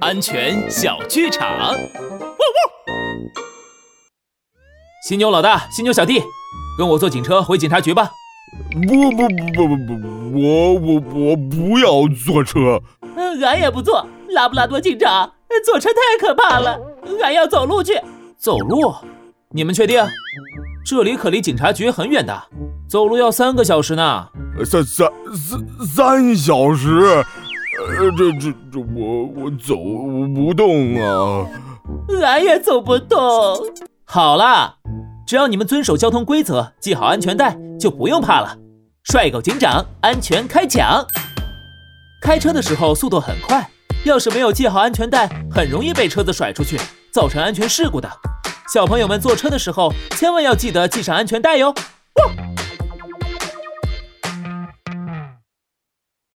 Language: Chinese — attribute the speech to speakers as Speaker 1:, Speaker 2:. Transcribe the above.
Speaker 1: 安全小剧场。汪汪！犀牛老大，犀牛小弟，跟我坐警车回警察局吧。
Speaker 2: 不不不不不不，我我我不要坐车。
Speaker 3: 嗯，俺也不坐。拉布拉多警长，坐车太可怕了，俺要走路去。
Speaker 1: 走路？你们确定？这里可离警察局很远的，走路要三个小时呢。
Speaker 2: 三三三三小时？呃，这这这，我我走我不动啊。
Speaker 3: 俺也走不动。
Speaker 1: 好啦，只要你们遵守交通规则，系好安全带，就不用怕了。帅狗警长，安全开讲。开车的时候速度很快，要是没有系好安全带，很容易被车子甩出去，造成安全事故的。小朋友们坐车的时候，千万要记得系上安全带哟。